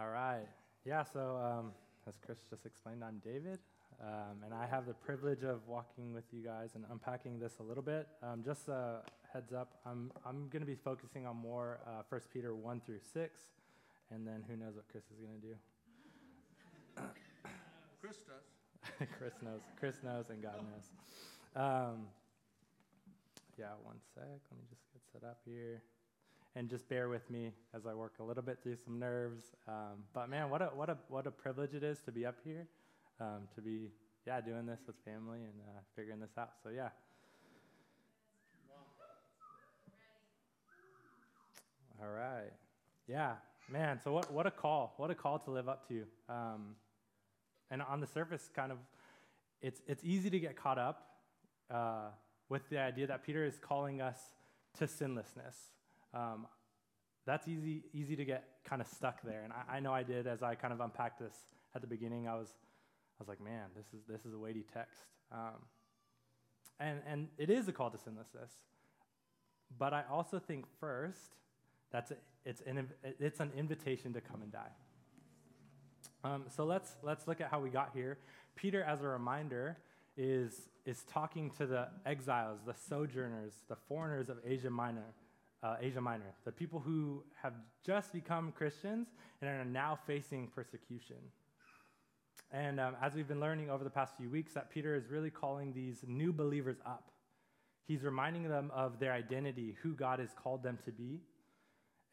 All right. Yeah, so um, as Chris just explained, I'm David, um, and I have the privilege of walking with you guys and unpacking this a little bit. Um, just a heads up, I'm, I'm going to be focusing on more uh, 1 Peter 1 through 6, and then who knows what Chris is going to do. Chris does. Chris knows. Chris knows, and God knows. Um, yeah, one sec. Let me just get set up here and just bear with me as I work a little bit through some nerves. Um, but man, what a what a what a privilege it is to be up here, um, to be yeah doing this with family and uh, figuring this out. So yeah. All right. Yeah, man. So what what a call! What a call to live up to. Um, and on the surface, kind of, it's it's easy to get caught up uh, with the idea that Peter is calling us to sinlessness. Um, that's easy, easy to get kind of stuck there. And I, I, know I did as I kind of unpacked this at the beginning. I was, I was like, man, this is, this is a weighty text. Um, and, and it is a call to sinlessness. But I also think first, that's a, it's, an, it's an invitation to come and die. Um, so let's, let's look at how we got here. Peter, as a reminder, is, is talking to the exiles, the sojourners, the foreigners of Asia Minor uh, Asia Minor, the people who have just become Christians and are now facing persecution. And um, as we've been learning over the past few weeks, that Peter is really calling these new believers up. He's reminding them of their identity, who God has called them to be,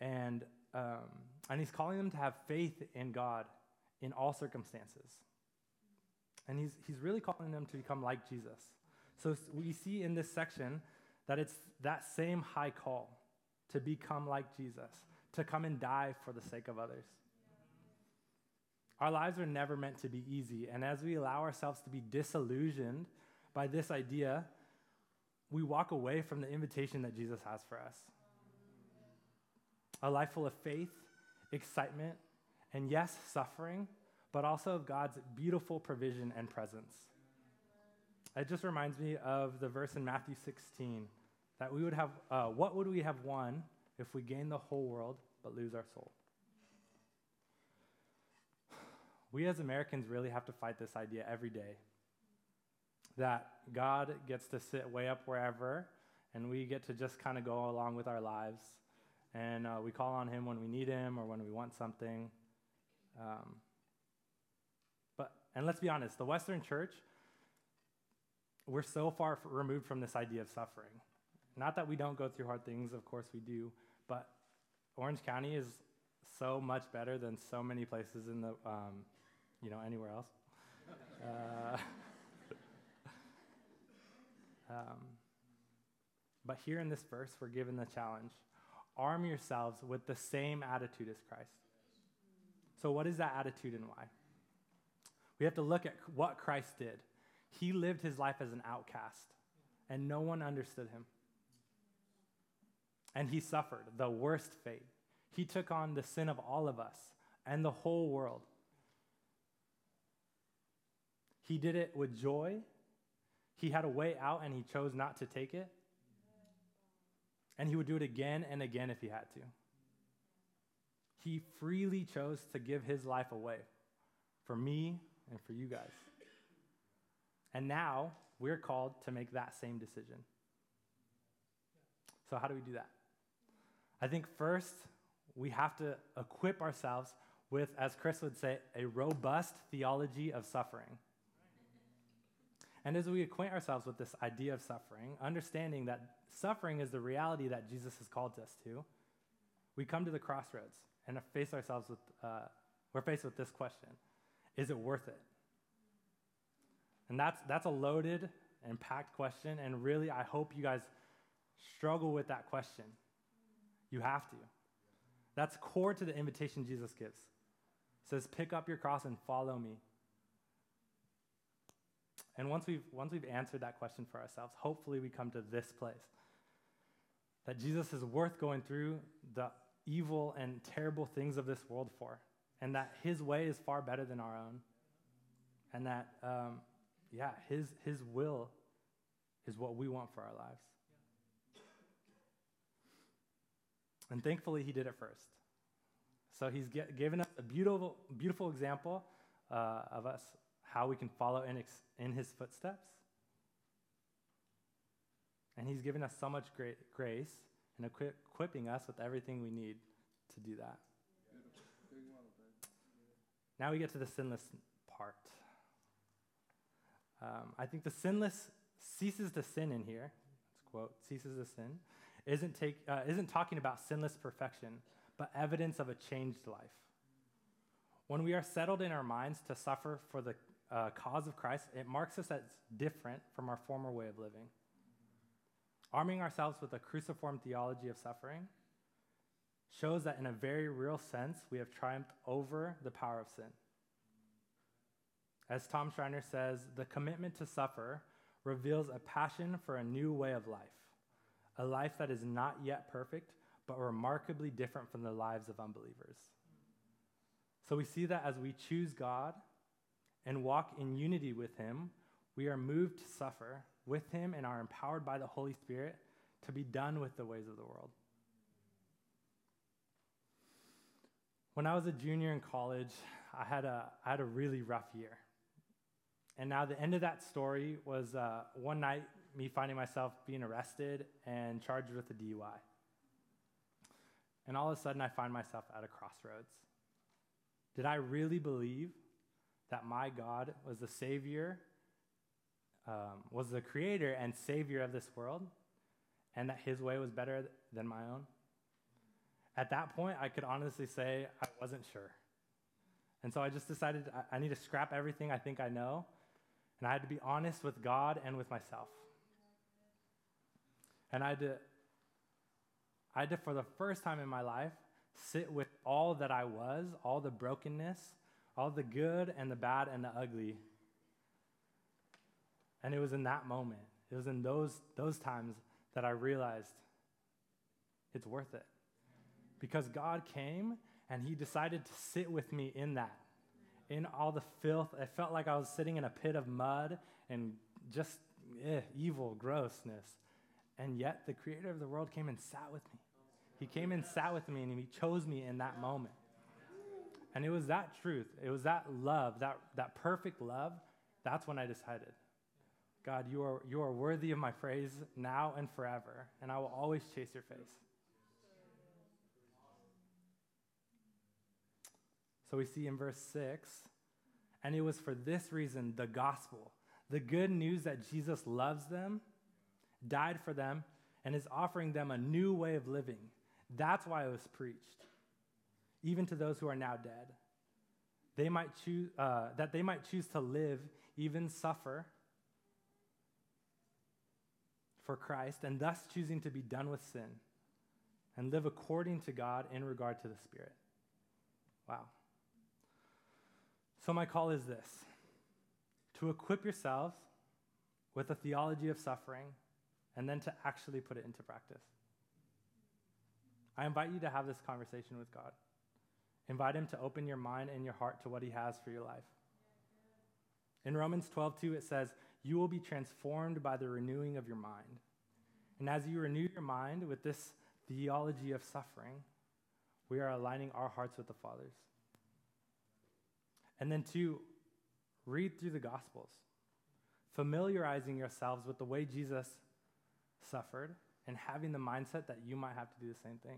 and, um, and he's calling them to have faith in God in all circumstances. And he's, he's really calling them to become like Jesus. So we see in this section that it's that same high call to become like Jesus, to come and die for the sake of others. Our lives are never meant to be easy, and as we allow ourselves to be disillusioned by this idea, we walk away from the invitation that Jesus has for us. A life full of faith, excitement, and yes, suffering, but also of God's beautiful provision and presence. It just reminds me of the verse in Matthew 16 that we would have, uh, what would we have won if we gain the whole world but lose our soul? We as Americans really have to fight this idea every day that God gets to sit way up wherever and we get to just kind of go along with our lives. And uh, we call on Him when we need Him or when we want something. Um, but, and let's be honest, the Western church, we're so far removed from this idea of suffering. Not that we don't go through hard things, of course we do, but Orange County is so much better than so many places in the, um, you know, anywhere else. uh, um, but here in this verse, we're given the challenge arm yourselves with the same attitude as Christ. So, what is that attitude and why? We have to look at what Christ did. He lived his life as an outcast, and no one understood him and he suffered the worst fate. He took on the sin of all of us and the whole world. He did it with joy. He had a way out and he chose not to take it. And he would do it again and again if he had to. He freely chose to give his life away for me and for you guys. And now we're called to make that same decision. So, how do we do that? I think first, we have to equip ourselves with, as Chris would say, a robust theology of suffering. And as we acquaint ourselves with this idea of suffering, understanding that suffering is the reality that Jesus has called us to, we come to the crossroads and face ourselves with, uh, we're faced with this question Is it worth it? And that's, that's a loaded and packed question. And really, I hope you guys struggle with that question you have to. That's core to the invitation Jesus gives. Says, pick up your cross and follow me. And once we've, once we've answered that question for ourselves, hopefully we come to this place that Jesus is worth going through the evil and terrible things of this world for, and that his way is far better than our own. And that, um, yeah, his, his will is what we want for our lives. And thankfully, he did it first. So he's get, given us a beautiful, beautiful example uh, of us, how we can follow in, ex, in his footsteps. And he's given us so much great grace and equip, equipping us with everything we need to do that. Now we get to the sinless part. Um, I think the sinless ceases to sin in here. Let's quote, ceases to sin, isn't, take, uh, isn't talking about sinless perfection, but evidence of a changed life. When we are settled in our minds to suffer for the uh, cause of Christ, it marks us as different from our former way of living. Arming ourselves with a cruciform theology of suffering shows that in a very real sense, we have triumphed over the power of sin. As Tom Schreiner says, the commitment to suffer reveals a passion for a new way of life, a life that is not yet perfect, but remarkably different from the lives of unbelievers. So we see that as we choose God and walk in unity with Him, we are moved to suffer with Him and are empowered by the Holy Spirit to be done with the ways of the world. When I was a junior in college, I had a, I had a really rough year. And now the end of that story was uh, one night me finding myself being arrested and charged with a DUI. And all of a sudden, I find myself at a crossroads. Did I really believe that my God was the Savior, um, was the Creator and Savior of this world, and that His way was better than my own? At that point, I could honestly say I wasn't sure. And so I just decided I, I need to scrap everything I think I know, and I had to be honest with God and with myself. And I had to I had to, for the first time in my life, sit with all that I was, all the brokenness, all the good and the bad and the ugly. And it was in that moment, it was in those, those times that I realized it's worth it. Because God came and He decided to sit with me in that, in all the filth. I felt like I was sitting in a pit of mud and just eh, evil, grossness. And yet the creator of the world came and sat with me. He came and sat with me and he chose me in that moment. And it was that truth, it was that love, that, that perfect love. That's when I decided, God, you are, you are worthy of my praise now and forever, and I will always chase your face. So we see in verse 6 and it was for this reason the gospel, the good news that Jesus loves them, died for them, and is offering them a new way of living that's why it was preached, even to those who are now dead. They might choose, uh, that they might choose to live, even suffer for Christ, and thus choosing to be done with sin and live according to God in regard to the Spirit. Wow. So, my call is this to equip yourselves with a theology of suffering and then to actually put it into practice. I invite you to have this conversation with God. Invite Him to open your mind and your heart to what He has for your life. In Romans 12, 2, it says, You will be transformed by the renewing of your mind. And as you renew your mind with this theology of suffering, we are aligning our hearts with the Father's. And then, two, read through the Gospels, familiarizing yourselves with the way Jesus suffered and having the mindset that you might have to do the same thing.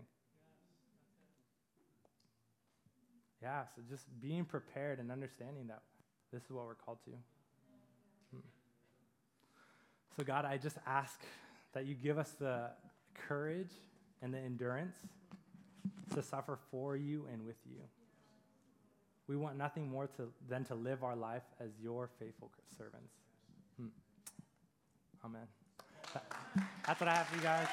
Yeah, so just being prepared and understanding that this is what we're called to. Hmm. So, God, I just ask that you give us the courage and the endurance to suffer for you and with you. We want nothing more to, than to live our life as your faithful servants. Hmm. Amen. That's what I have for you guys.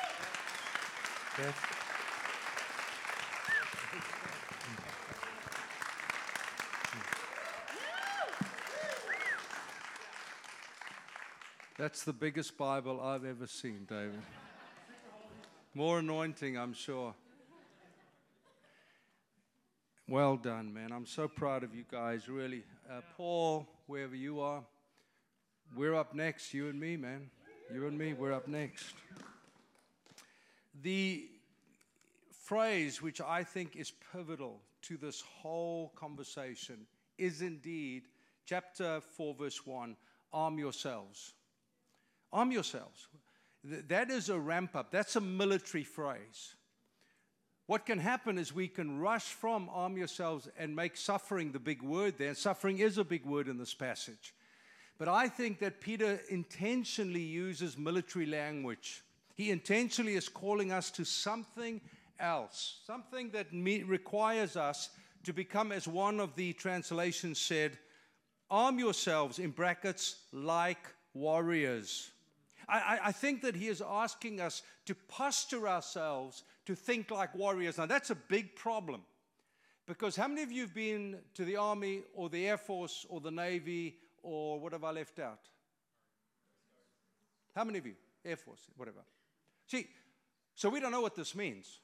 That's the biggest Bible I've ever seen, David. More anointing, I'm sure. Well done, man. I'm so proud of you guys, really. Uh, Paul, wherever you are, we're up next, you and me, man. You and me, we're up next. The phrase which I think is pivotal to this whole conversation is indeed chapter 4, verse 1 arm yourselves. Arm yourselves. That is a ramp up, that's a military phrase. What can happen is we can rush from arm yourselves and make suffering the big word there. Suffering is a big word in this passage. But I think that Peter intentionally uses military language. He intentionally is calling us to something else, something that me- requires us to become, as one of the translations said, arm yourselves, in brackets, like warriors. I, I, think that he is asking us to posture ourselves to think like warriors. Now, that's a big problem. Because how many of you have been to the Army or the Air Force or the Navy or what have I left out? How many of you? Air Force, whatever. See, so we don't know what this means.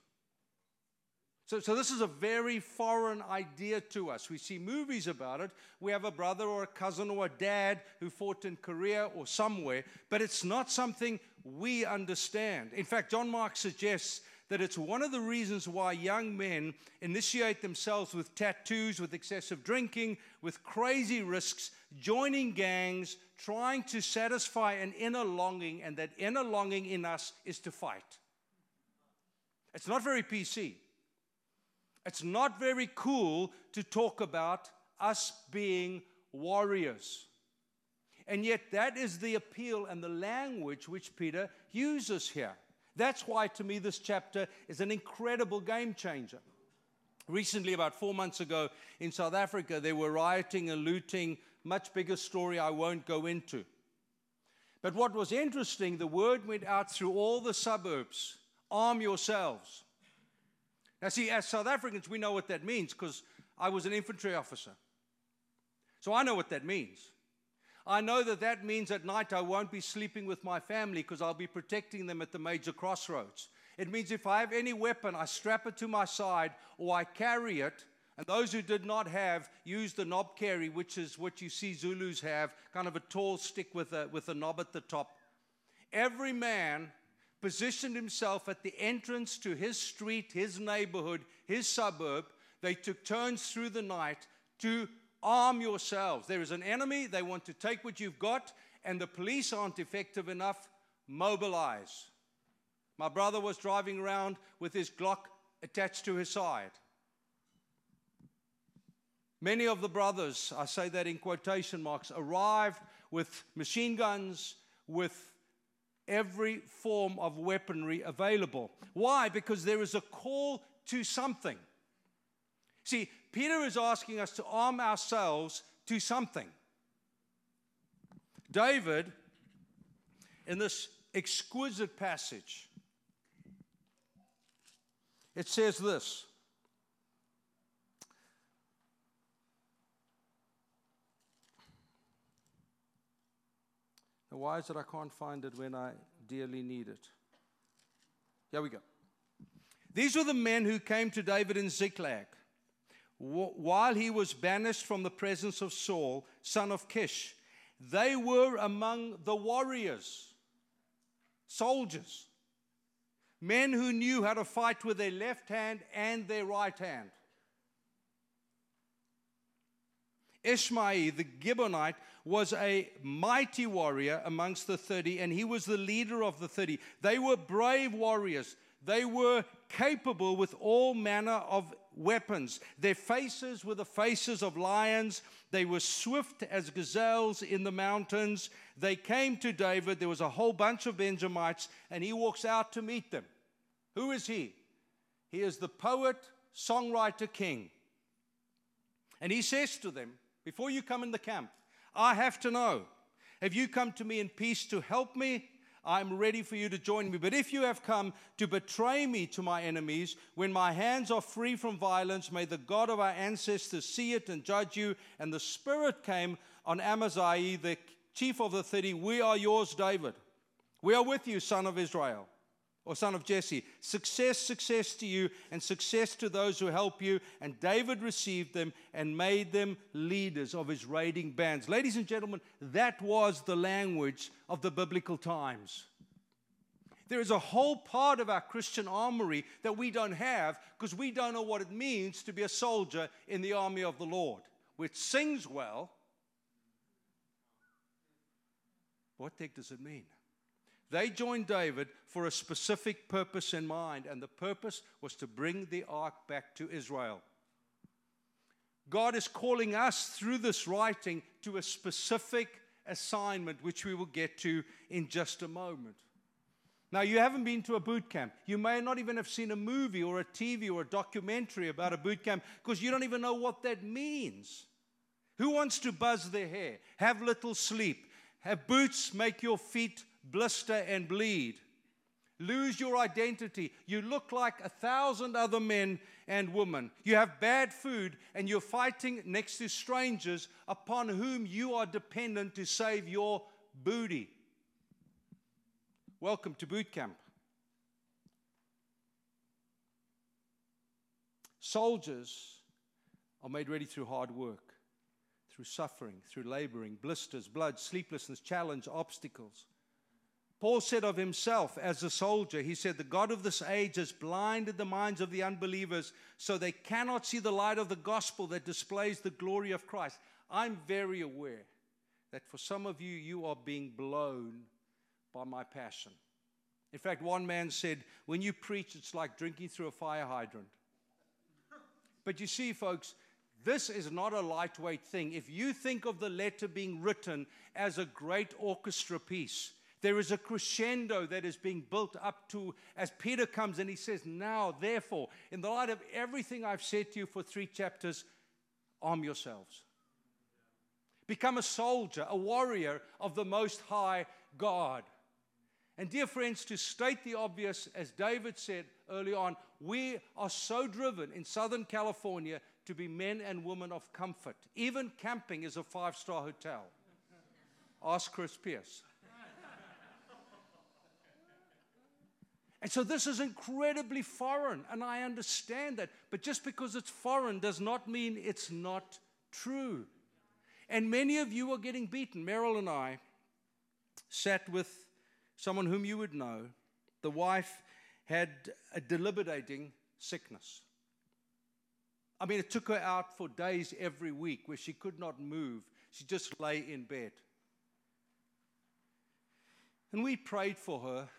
So, so this is a very foreign idea to us. We see movies about it. We have a brother or a cousin or a dad who fought in Korea or somewhere, but it's not something we understand. In fact, John Mark suggests that it's one of the reasons why young men initiate themselves with tattoos, with excessive drinking, with crazy risks, joining gangs, trying to satisfy an inner longing, and that inner longing in us is to fight. It's not very PC. It's not very cool to talk about us being warriors. And yet, that is the appeal and the language which Peter uses here. That's why, to me, this chapter is an incredible game changer. Recently, about four months ago in South Africa, they were rioting and looting. Much bigger story I won't go into. But what was interesting, the word went out through all the suburbs arm yourselves. Now, see, as South Africans, we know what that means because I was an infantry officer. So I know what that means. I know that that means at night I won't be sleeping with my family because I'll be protecting them at the major crossroads. It means if I have any weapon, I strap it to my side or I carry it. And those who did not have use the knobkerrie, which is what you see Zulus have, kind of a tall stick with a, with a knob at the top. Every man positioned himself at the entrance to his street, his neighborhood, his suburb. They took turns through the night to arm yourselves. There is an enemy, they want to take what you've got, and the police aren't effective enough. Mobilize. My brother was driving around with his Glock attached to his side. Many of the brothers, I say that in quotation marks, arrived with machine guns, with every form of weaponry available. Why? Because there is a call to something. See, Peter is asking us to arm ourselves to something. David, in this exquisite passage, it says this. Now, why is it I can't find it when I dearly need it? Here we go. These were the men who came to David in Ziklag while he was banished from the presence of Saul, son of Kish. They were among the warriors, soldiers, men who knew how to fight with their left hand and their right hand. Ishmaiah the Gibeonite was a mighty warrior amongst the 30, and he was the leader of the 30. They were brave warriors. They were capable with all manner of weapons. Their faces were the faces of lions. They were swift as gazelles in the mountains. They came to David. There was a whole bunch of Benjamites, and he walks out to meet them. Who is he? He is the poet, songwriter, king. And he says to them, Before you come in the camp, I have to know have you come to me in peace to help me? I'm ready for you to join me. But if you have come to betray me to my enemies, when my hands are free from violence, may the God of our ancestors see it and judge you. And the Spirit came on Amaziah, the chief of the thirty. We are yours, David. We are with you, son of Israel or son of Jesse. Success, success to you, and success to those who help you. And David received them and made them leaders of his raiding bands. Ladies and gentlemen, that was the language of the biblical times. There is a whole part of our Christian armory that we don't have because we don't know what it means to be a soldier in the army of the Lord, which sings well. What the heck does it mean? They joined David for a specific purpose in mind, and the purpose was to bring the ark back to Israel. God is calling us through this writing to a specific assignment, which we will get to in just a moment. Now, you haven't been to a boot camp. You may not even have seen a movie or a TV or a documentary about a boot camp because you don't even know what that means. Who wants to buzz their hair, have little sleep, have boots make your feet blister and bleed. Lose your identity. You look like a thousand other men and women. You have bad food and you're fighting next to strangers upon whom you are dependent to save your booty. Welcome to boot camp. Soldiers are made ready through hard work, through suffering, through laboring, blisters, blood, sleeplessness, challenge, obstacles. Paul said of himself as a soldier, he said, The God of this age has blinded the minds of the unbelievers so they cannot see the light of the gospel that displays the glory of Christ. I'm very aware that for some of you, you are being blown by my passion. In fact, one man said, When you preach, it's like drinking through a fire hydrant. But you see, folks, this is not a lightweight thing. If you think of the letter being written as a great orchestra piece, there is a crescendo that is being built up to as Peter comes and he says, Now, therefore, in the light of everything I've said to you for three chapters, arm yourselves. Become a soldier, a warrior of the Most High God. And, dear friends, to state the obvious, as David said early on, we are so driven in Southern California to be men and women of comfort. Even camping is a five star hotel. Ask Chris Pierce. And so this is incredibly foreign, and I understand that. But just because it's foreign does not mean it's not true. And many of you are getting beaten. Meryl and I sat with someone whom you would know. The wife had a debilitating sickness. I mean, it took her out for days every week where she could not move. She just lay in bed. And we prayed for her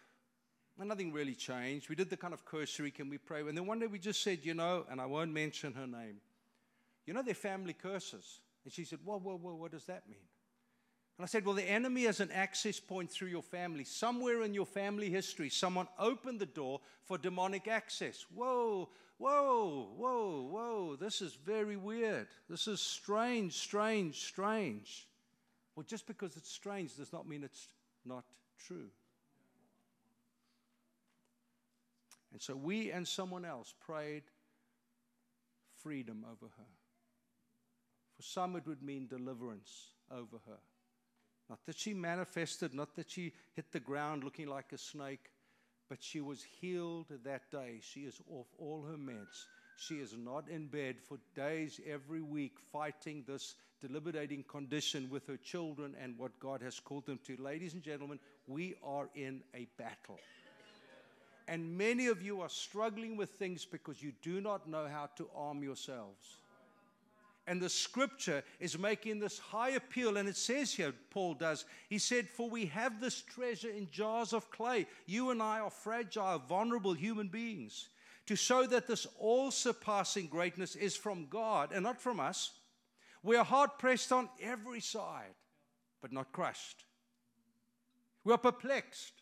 and nothing really changed. We did the kind of cursory, can we pray? And then one day we just said, you know, and I won't mention her name, you know, they're family curses. And she said, whoa, whoa, whoa, what does that mean? And I said, well, the enemy has an access point through your family. Somewhere in your family history, someone opened the door for demonic access. Whoa, whoa, whoa, whoa. This is very weird. This is strange, strange, strange. Well, just because it's strange does not mean it's not true. And so we and someone else prayed freedom over her. For some, it would mean deliverance over her. Not that she manifested, not that she hit the ground looking like a snake, but she was healed that day. She is off all her meds. She is not in bed for days every week fighting this debilitating condition with her children and what God has called them to. Ladies and gentlemen, we are in a battle. And many of you are struggling with things because you do not know how to arm yourselves. And the scripture is making this high appeal. And it says here, Paul does, he said, For we have this treasure in jars of clay. You and I are fragile, vulnerable human beings. To show that this all surpassing greatness is from God and not from us. We are hard pressed on every side, but not crushed. We are perplexed,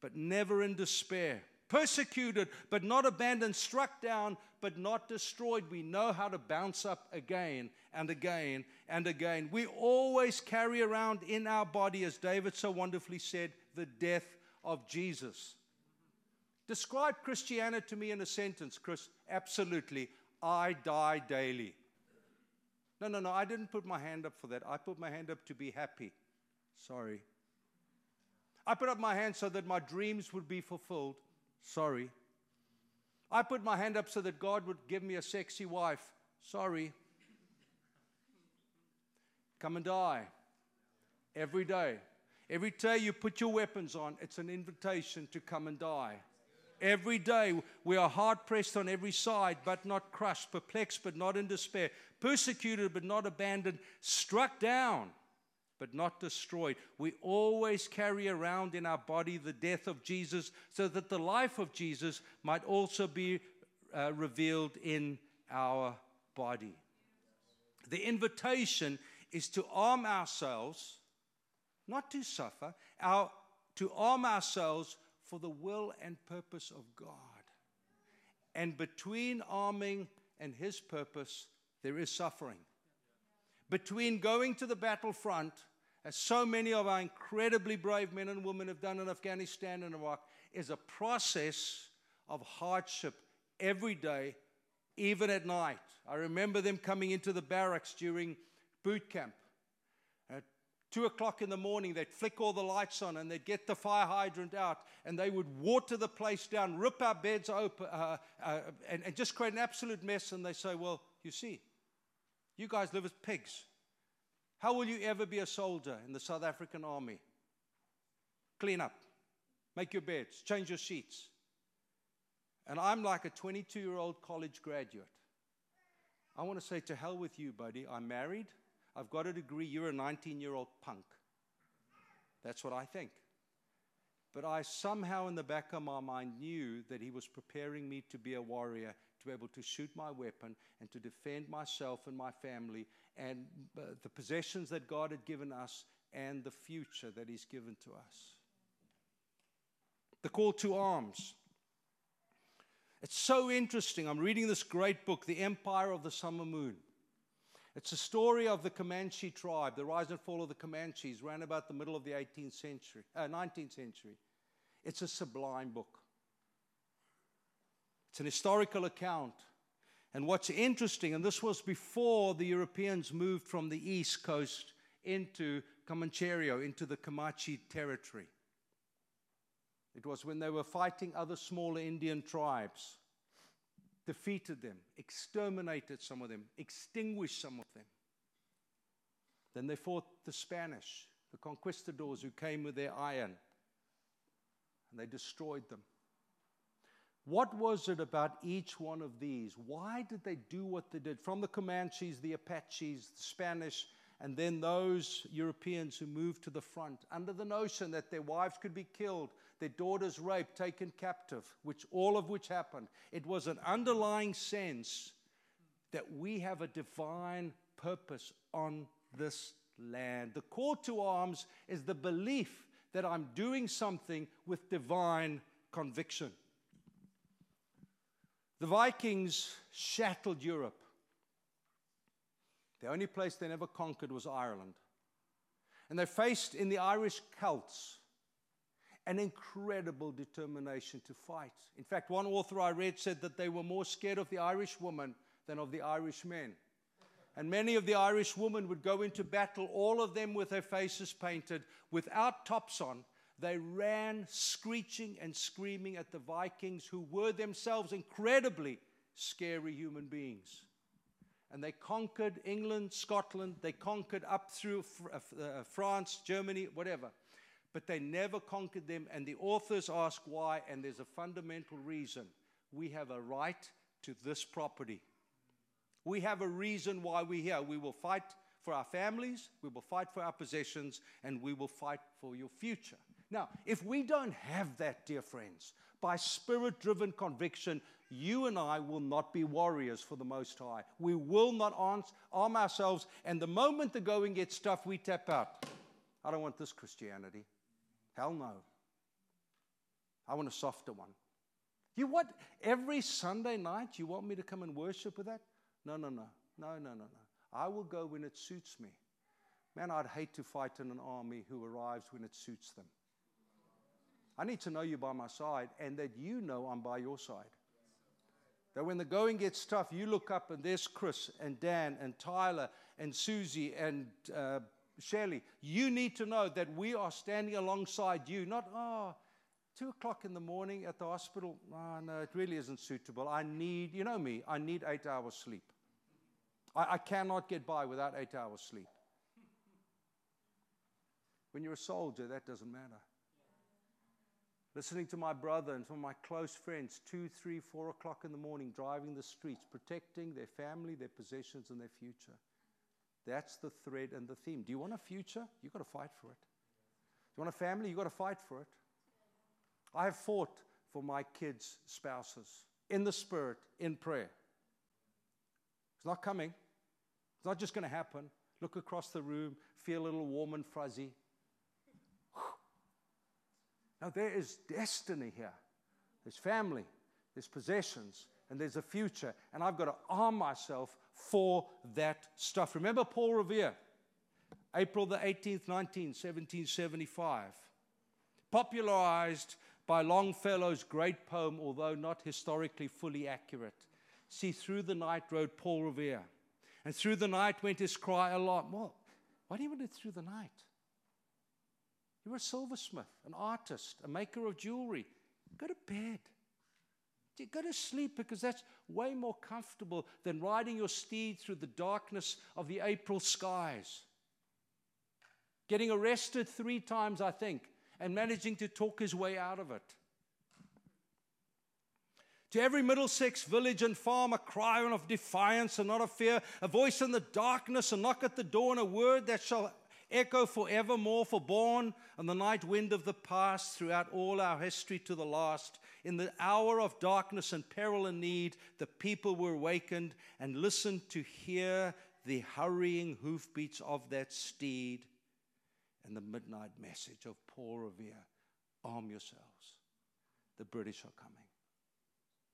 but never in despair. Persecuted, but not abandoned. Struck down, but not destroyed. We know how to bounce up again and again and again. We always carry around in our body, as David so wonderfully said, the death of Jesus. Describe Christianity to me in a sentence, Chris. Absolutely. I die daily. No, no, no. I didn't put my hand up for that. I put my hand up to be happy. Sorry. I put up my hand so that my dreams would be fulfilled. Sorry. I put my hand up so that God would give me a sexy wife. Sorry. Come and die every day. Every day you put your weapons on, it's an invitation to come and die. Every day we are hard pressed on every side, but not crushed, perplexed, but not in despair, persecuted, but not abandoned, struck down, but not destroyed. We always carry around in our body the death of Jesus so that the life of Jesus might also be uh, revealed in our body. The invitation is to arm ourselves, not to suffer, our, to arm ourselves for the will and purpose of God. And between arming and His purpose, there is suffering. Between going to the battlefront, as so many of our incredibly brave men and women have done in Afghanistan and Iraq, is a process of hardship every day, even at night. I remember them coming into the barracks during boot camp At two o'clock in the morning, they'd flick all the lights on and they'd get the fire hydrant out and they would water the place down, rip our beds open, uh, uh, and, and just create an absolute mess. And they say, Well, you see, you guys live as pigs. How will you ever be a soldier in the South African army? Clean up, make your beds, change your sheets. And I'm like a 22 year old college graduate. I want to say, to hell with you, buddy. I'm married. I've got a degree, you're a 19 year old punk. That's what I think. But I somehow, in the back of my mind, knew that he was preparing me to be a warrior, to be able to shoot my weapon and to defend myself and my family and uh, the possessions that God had given us and the future that He's given to us. The call to arms. It's so interesting. I'm reading this great book, The Empire of the Summer Moon. It's a story of the Comanche tribe, the rise and fall of the Comanches, around about the middle of the 18th century, uh, 19th century. It's a sublime book. It's an historical account. And what's interesting, and this was before the Europeans moved from the east coast into Comancheria, into the Comanche territory. It was when they were fighting other smaller Indian tribes defeated them, exterminated some of them, extinguished some of them. Then they fought the Spanish, the conquistadors who came with their iron, and they destroyed them. What was it about each one of these? Why did they do what they did? From the Comanches, the Apaches, the Spanish, and then those Europeans who moved to the front under the notion that their wives could be killed, their daughters raped, taken captive, which all of which happened. It was an underlying sense that we have a divine purpose on this land. The call to arms is the belief that I'm doing something with divine conviction. The Vikings shattered Europe. The only place they never conquered was Ireland. And they faced in the Irish Celts an incredible determination to fight. In fact, one author I read said that they were more scared of the Irish woman than of the Irish men. And many of the Irish women would go into battle, all of them with their faces painted, without tops on. They ran screeching and screaming at the Vikings, who were themselves incredibly scary human beings. And they conquered England, Scotland, they conquered up through uh, uh, France, Germany, whatever but they never conquered them. And the authors ask why, and there's a fundamental reason. We have a right to this property. We have a reason why we're here. We will fight for our families, we will fight for our possessions, and we will fight for your future. Now, if we don't have that, dear friends, by spirit driven conviction, you and I will not be warriors for the Most High. We will not arm ourselves, and the moment the going gets tough, we tap out. I don't want this Christianity. Hell no. I want a softer one. You what? Every Sunday night you want me to come and worship with that? No, no, no. No, no, no, no. I will go when it suits me. Man, I'd hate to fight in an army who arrives when it suits them. I need to know you by my side and that you know I'm by your side. That when the going gets tough, you look up and there's Chris and Dan and Tyler and Susie and uh, you need to know that we are standing alongside you, not, oh, two o'clock in the morning at the hospital. Oh, no, it really isn't suitable. I need, you know me, I need eight hours sleep. I, I cannot get by without eight hours sleep. When you're a soldier, that doesn't matter. Listening to my brother and some of my close friends, two, three, four o'clock in the morning, driving the streets, protecting their family, their possessions, and their future. That's the thread and the theme. Do you want a future? You've got to fight for it. Do you want a family? You've got to fight for it. I have fought for my kids' spouses in the spirit, in prayer. It's not coming, it's not just going to happen. Look across the room, feel a little warm and fuzzy. Now, there is destiny here. There's family, there's possessions, and there's a future. And I've got to arm myself for that stuff. Remember Paul Revere, April the 18th, 19, 1775, popularized by Longfellow's great poem, although not historically fully accurate. See, through the night rode Paul Revere, and through the night went his cry alarm. Well, why do you want through the night? You were a silversmith, an artist, a maker of jewelry. Go to bed. Go to sleep because that's way more comfortable than riding your steed through the darkness of the April skies. Getting arrested three times, I think, and managing to talk his way out of it. To every Middlesex village and farm, a cry of defiance and not of fear, a voice in the darkness, a knock at the door, and a word that shall echo forevermore, for born on the night wind of the past, throughout all our history to the last. In the hour of darkness and peril and need, the people were awakened and listened to hear the hurrying hoofbeats of that steed and the midnight message of Paul Revere arm yourselves. The British are coming.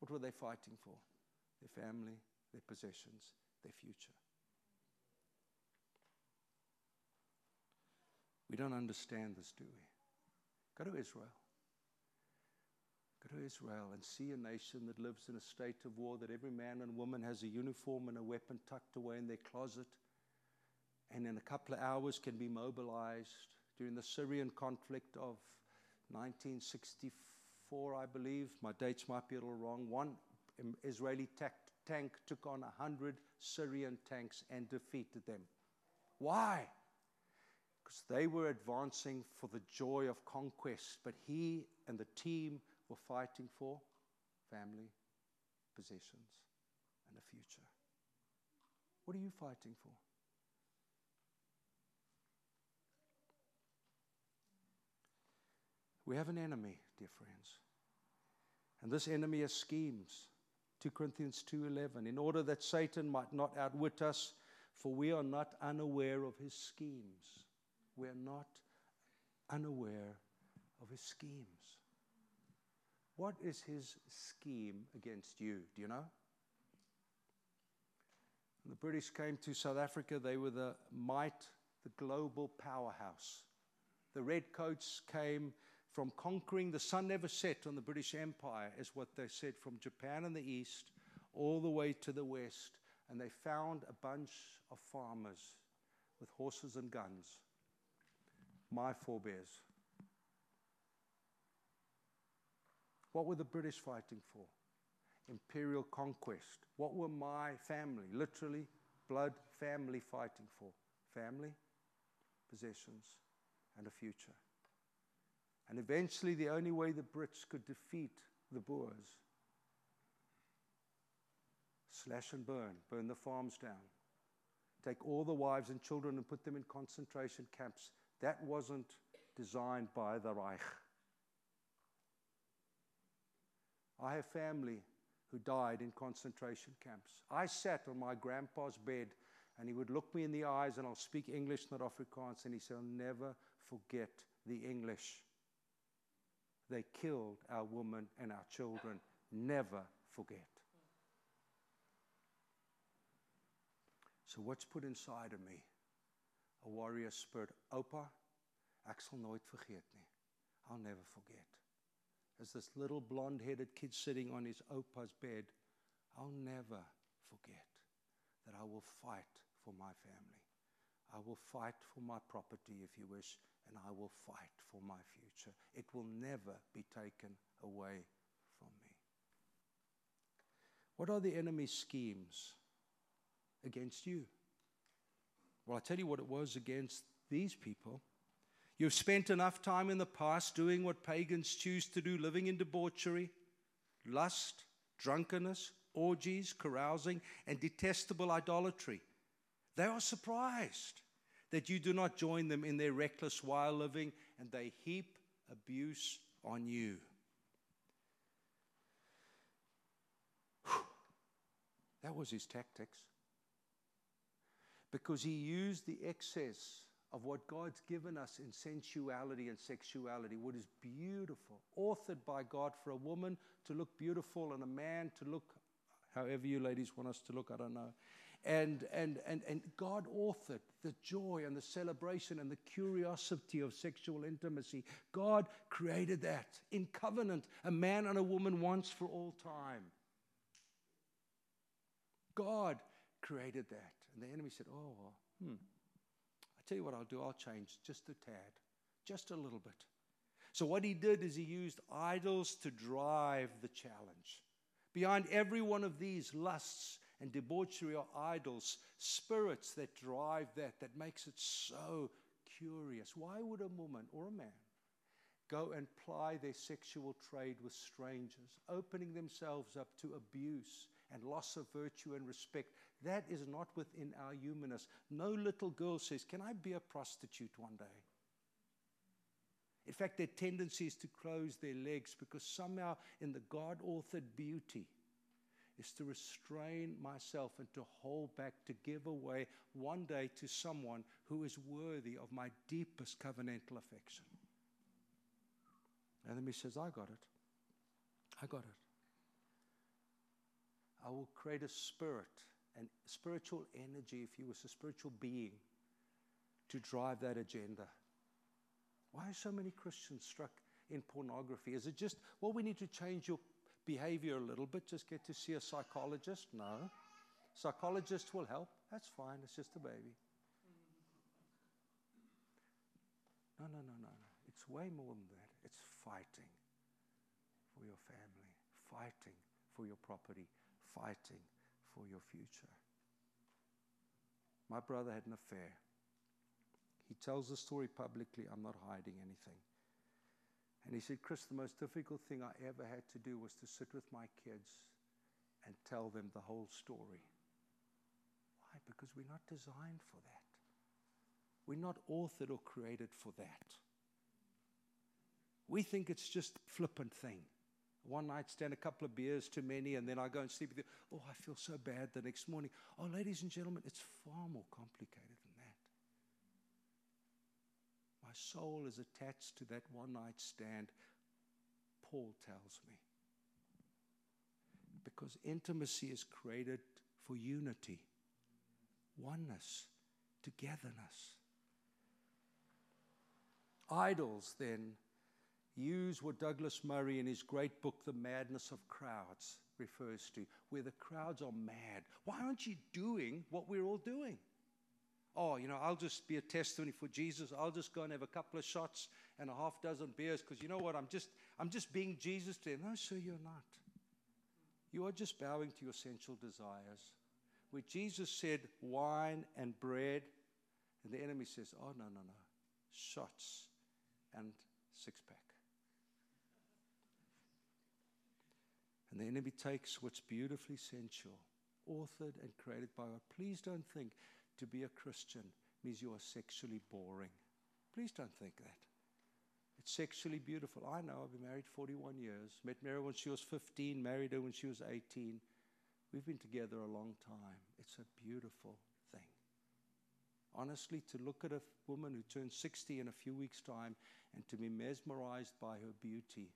What were they fighting for? Their family, their possessions, their future. We don't understand this, do we? Go to Israel. Go to Israel and see a nation that lives in a state of war, that every man and woman has a uniform and a weapon tucked away in their closet, and in a couple of hours can be mobilized during the Syrian conflict of 1964, I believe. My dates might be a little wrong. One Israeli tank took on 100 Syrian tanks and defeated them. Why? Because they were advancing for the joy of conquest, but he and the team were fighting for family, possessions, and a future. What are you fighting for? We have an enemy, dear friends. And this enemy has schemes. 2 Corinthians 2:11 in order that Satan might not outwit us for we are not unaware of his schemes we're not unaware of his schemes. What is his scheme against you? Do you know? When the British came to South Africa, they were the might, the global powerhouse. The redcoats came from conquering, the sun never set on the British Empire, is what they said, from Japan in the east all the way to the west. And they found a bunch of farmers with horses and guns my forebears. What were the British fighting for? Imperial conquest. What were my family, literally blood family, fighting for? Family, possessions, and a future. And eventually, the only way the Brits could defeat the Boers slash and burn, burn the farms down, take all the wives and children and put them in concentration camps that wasn't designed by the Reich. I have family who died in concentration camps. I sat on my grandpa's bed and he would look me in the eyes and I'll speak English, not Afrikaans, and he said, I'll never forget the English. They killed our women and our children. Never forget. So, what's put inside of me? A warrior spirit. Opa, ek sal nooit vergeet nie. I'll never forget. As this little blonde-headed kid sitting on his opa's bed, I'll never forget that I will fight for my family. I will fight for my property, if you wish, and I will fight for my future. It will never be taken away from me. What are the enemy's schemes against you? Well, I tell you what it was against these people. You've spent enough time in the past doing what pagans choose to do, living in debauchery, lust, drunkenness, orgies, carousing, and detestable idolatry. They are surprised that you do not join them in their reckless wild living, and they heap abuse on you. That was his tactics. Because he used the excess of what God's given us in sensuality and sexuality, what is beautiful, authored by God for a woman to look beautiful and a man to look however you ladies want us to look, I don't know. And, and, and, and God authored the joy and the celebration and the curiosity of sexual intimacy. God created that in covenant, a man and a woman once for all time. God created that. And the enemy said, Oh, well, hmm. I tell you what I'll do, I'll change just a tad, just a little bit. So, what he did is he used idols to drive the challenge. Behind every one of these lusts and debauchery are idols, spirits that drive that, that makes it so curious. Why would a woman or a man go and ply their sexual trade with strangers, opening themselves up to abuse and loss of virtue and respect. That is not within our humanness. No little girl says, Can I be a prostitute one day? In fact, their tendency is to close their legs because somehow, in the God authored beauty, is to restrain myself and to hold back, to give away one day to someone who is worthy of my deepest covenantal affection. And then he says, I got it. I got it. I will create a spirit and spiritual energy, if you was a spiritual being, to drive that agenda. Why are so many Christians struck in pornography? Is it just, well, we need to change your behavior a little bit, just get to see a psychologist? No. Psychologists will help. That's fine, it's just a baby. No, no, no, no, no. It's way more than that. It's fighting for your family, fighting for your property, fighting for your future. My brother had an affair. He tells the story publicly. I'm not hiding anything. And he said, Chris, the most difficult thing I ever had to do was to sit with my kids and tell them the whole story. Why? Because we're not designed for that. We're not authored or created for that. We think it's just a flippant thing one night stand, a couple of beers too many, and then I go and sleep with you. Oh, I feel so bad the next morning. Oh, ladies and gentlemen, it's far more complicated than that. My soul is attached to that one night stand, Paul tells me. Because intimacy is created for unity, oneness, togetherness. Idols, then, use what Douglas Murray in his great book, The Madness of Crowds, refers to, where the crowds are mad. Why aren't you doing what we're all doing? Oh, you know, I'll just be a testimony for Jesus. I'll just go and have a couple of shots and a half dozen beers because you know what? I'm just, I'm just being Jesus to them. No, sir, you're not. You are just bowing to your sensual desires. Where Jesus said wine and bread, and the enemy says, oh, no, no, no. Shots and six pack. And the enemy takes what's beautifully sensual, authored and created by God. Please don't think to be a Christian means you are sexually boring. Please don't think that. It's sexually beautiful. I know, I've been married 41 years. Met Mary when she was 15, married her when she was 18. We've been together a long time. It's a beautiful thing. Honestly, to look at a woman who turns 60 in a few weeks' time and to be mesmerized by her beauty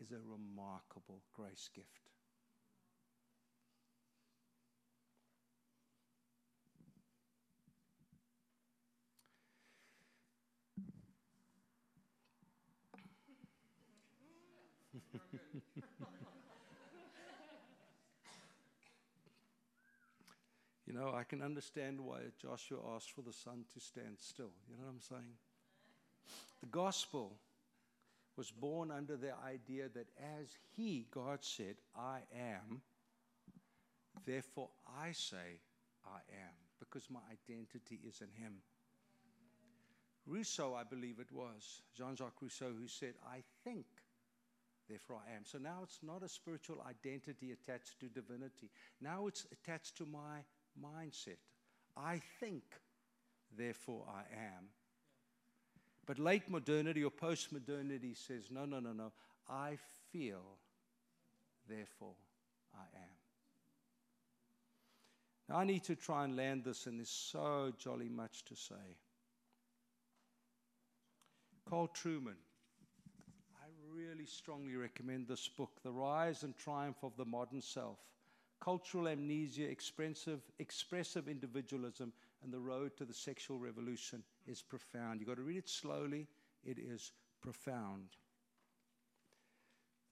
is a remarkable grace gift. you know, I can understand why Joshua asked for the sun to stand still. You know what I'm saying? The gospel was born under the idea that as He, God said, I am, therefore I say, I am, because my identity is in Him. Rousseau, I believe it was, Jean Jacques Rousseau, who said, I think, therefore I am. So now it's not a spiritual identity attached to divinity. Now it's attached to my mindset. I think, therefore I am. But late modernity or post modernity says, no, no, no, no. I feel, therefore I am. Now, I need to try and land this, and there's so jolly much to say. Carl Trueman, I really strongly recommend this book, The Rise and Triumph of the Modern Self Cultural Amnesia, Expressive, expressive Individualism, and the Road to the Sexual Revolution is profound. You've got to read it slowly, it is profound.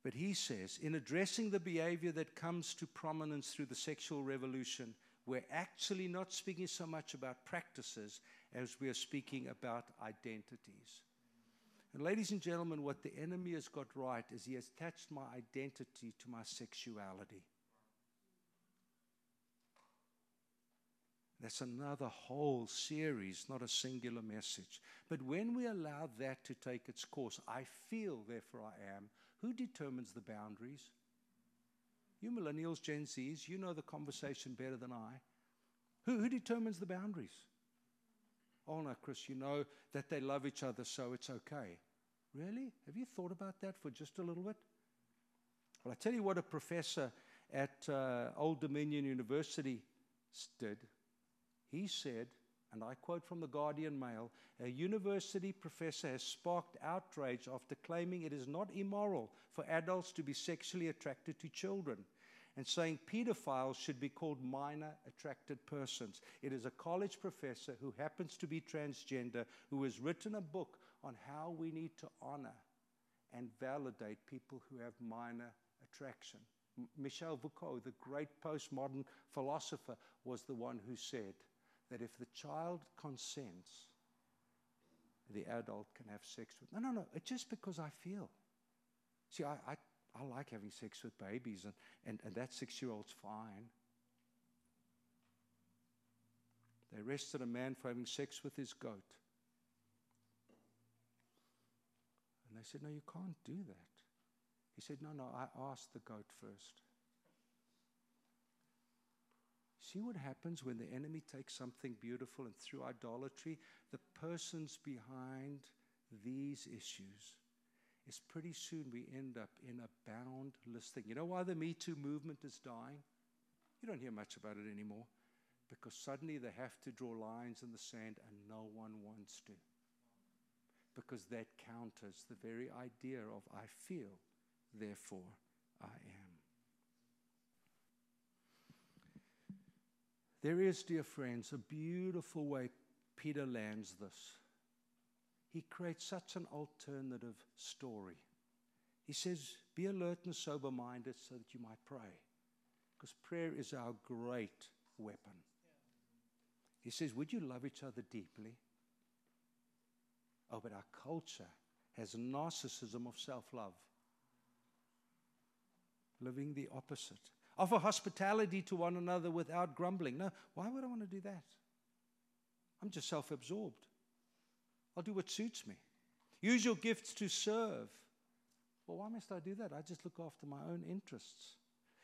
But he says, in addressing the behavior that comes to prominence through the sexual revolution, we're actually not speaking so much about practices as we are speaking about identities. And, ladies and gentlemen, what the enemy has got right is he has attached my identity to my sexuality. That's another whole series, not a singular message. But when we allow that to take its course, I feel, therefore I am, who determines the boundaries? You millennials, Gen Zs, you know the conversation better than I. Who, who determines the boundaries? Oh, no, Chris, you know that they love each other, so it's okay. Really? Have you thought about that for just a little bit? Well, I tell you what a professor at uh, Old Dominion University did. He said, and I quote from the Guardian Mail a university professor has sparked outrage after claiming it is not immoral for adults to be sexually attracted to children and saying pedophiles should be called minor attracted persons. It is a college professor who happens to be transgender who has written a book on how we need to honor and validate people who have minor attraction. M- Michel Foucault, the great postmodern philosopher, was the one who said that if the child consents, the adult can have sex with. No, no, no. It's just because I feel. See, I, I I like having sex with babies, and, and, and that six year old's fine. They arrested a man for having sex with his goat. And they said, No, you can't do that. He said, No, no, I asked the goat first. See what happens when the enemy takes something beautiful and through idolatry, the persons behind these issues is pretty soon we end up in a boundless thing. You know why the Me Too movement is dying? You don't hear much about it anymore because suddenly they have to draw lines in the sand and no one wants to. Because that counters the very idea of I feel, therefore I am. There is, dear friends, a beautiful way Peter lands this he creates such an alternative story. He says, Be alert and sober minded so that you might pray. Because prayer is our great weapon. He says, Would you love each other deeply? Oh, but our culture has narcissism of self love, living the opposite. Offer hospitality to one another without grumbling. No, why would I want to do that? I'm just self absorbed. I'll do what suits me. Use your gifts to serve. Well, why must I do that? I just look after my own interests.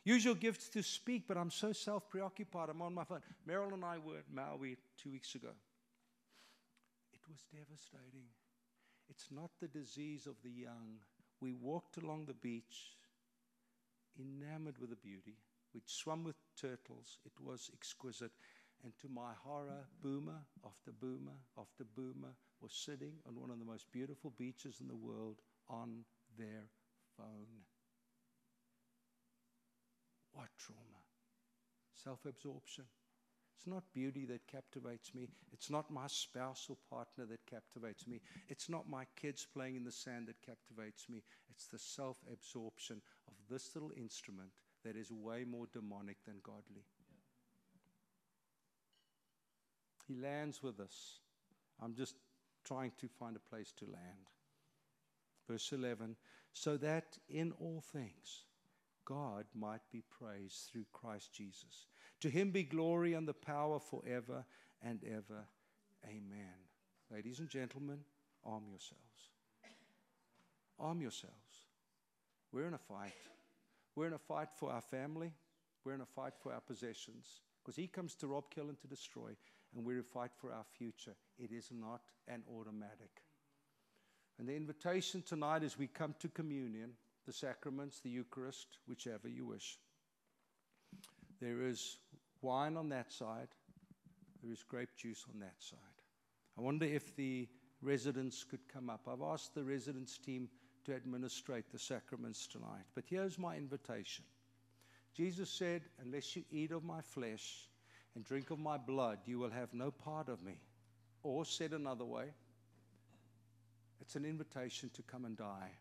Use your gifts to speak, but I'm so self preoccupied. I'm on my phone. Meryl and I were at Maui two weeks ago. It was devastating. It's not the disease of the young. We walked along the beach, enamored with the beauty. which swam with turtles. It was exquisite. And to my horror, boomer after boomer after boomer was sitting on one of the most beautiful beaches in the world on their phone. What trauma? Self absorption. It's not beauty that captivates me. It's not my spouse or partner that captivates me. It's not my kids playing in the sand that captivates me. It's the self absorption this little instrument that is way more demonic than godly. He lands with us. I'm just trying to find a place to land. Verse 11 so that in all things God might be praised through Christ Jesus. To him be glory and the power forever and ever. Amen. ladies and gentlemen, arm yourselves. Arm yourselves. We're in a fight. We're in a fight for our family. We're in a fight for our possessions. Because He comes to rob, kill, and to destroy. And we're in a fight for our future. It is not an automatic. And the invitation tonight as we come to communion, the sacraments, the Eucharist, whichever you wish. There is wine on that side, there is grape juice on that side. I wonder if the residents could come up. I've asked the residents team to administrate the sacraments tonight, but here's my invitation. Jesus said, Unless you eat of my flesh and drink of my blood, you will have no part of me. Or, said another way, it's an invitation to come and die.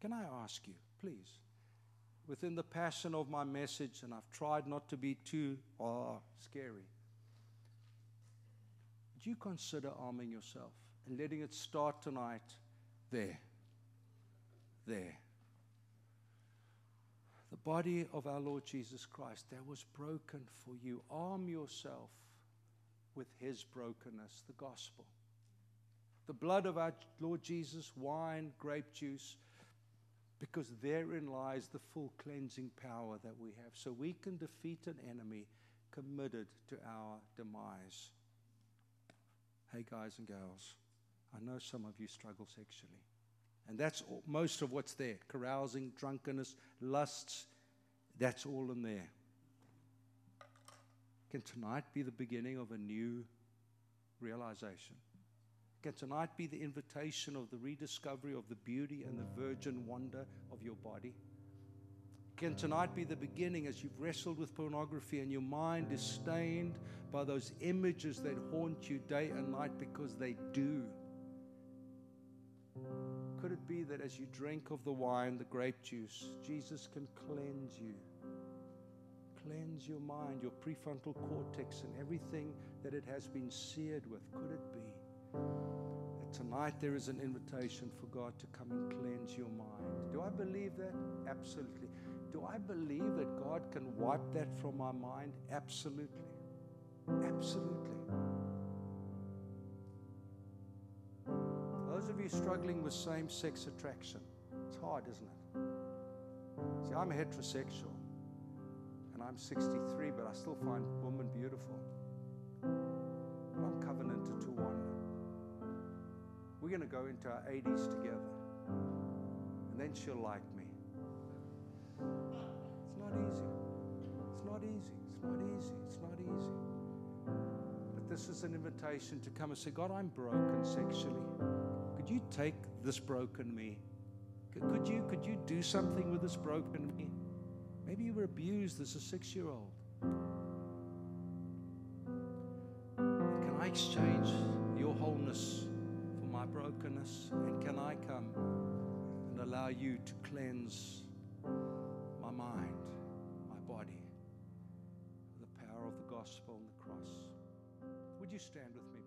Can I ask you, please, within the passion of my message, and I've tried not to be too oh, scary, would you consider arming yourself and letting it start tonight there? There. The body of our Lord Jesus Christ that was broken for you. Arm yourself with his brokenness, the gospel. The blood of our Lord Jesus, wine, grape juice, because therein lies the full cleansing power that we have. So we can defeat an enemy committed to our demise. Hey, guys and girls, I know some of you struggle sexually. And that's all, most of what's there carousing, drunkenness, lusts. That's all in there. Can tonight be the beginning of a new realization? Can tonight be the invitation of the rediscovery of the beauty and the virgin wonder of your body? Can tonight be the beginning as you've wrestled with pornography and your mind is stained by those images that haunt you day and night because they do? Could it be that as you drink of the wine, the grape juice, Jesus can cleanse you? Cleanse your mind, your prefrontal cortex, and everything that it has been seared with. Could it be? that tonight there is an invitation for God to come and cleanse your mind. Do I believe that? Absolutely. Do I believe that God can wipe that from my mind? Absolutely. Absolutely. Those of you struggling with same sex attraction, it's hard, isn't it? See, I'm heterosexual and I'm 63, but I still find women beautiful. I'm covenanted to one. We're going to go into our 80s together. And then she'll like me. It's not easy. It's not easy. It's not easy. It's not easy. But this is an invitation to come and say, God, I'm broken sexually. Could you take this broken me? Could you, could you do something with this broken me? Maybe you were abused as a six year old. Can I exchange your wholeness for my brokenness? And can I come and allow you to cleanse my mind, my body, the power of the gospel and the cross? Would you stand with me?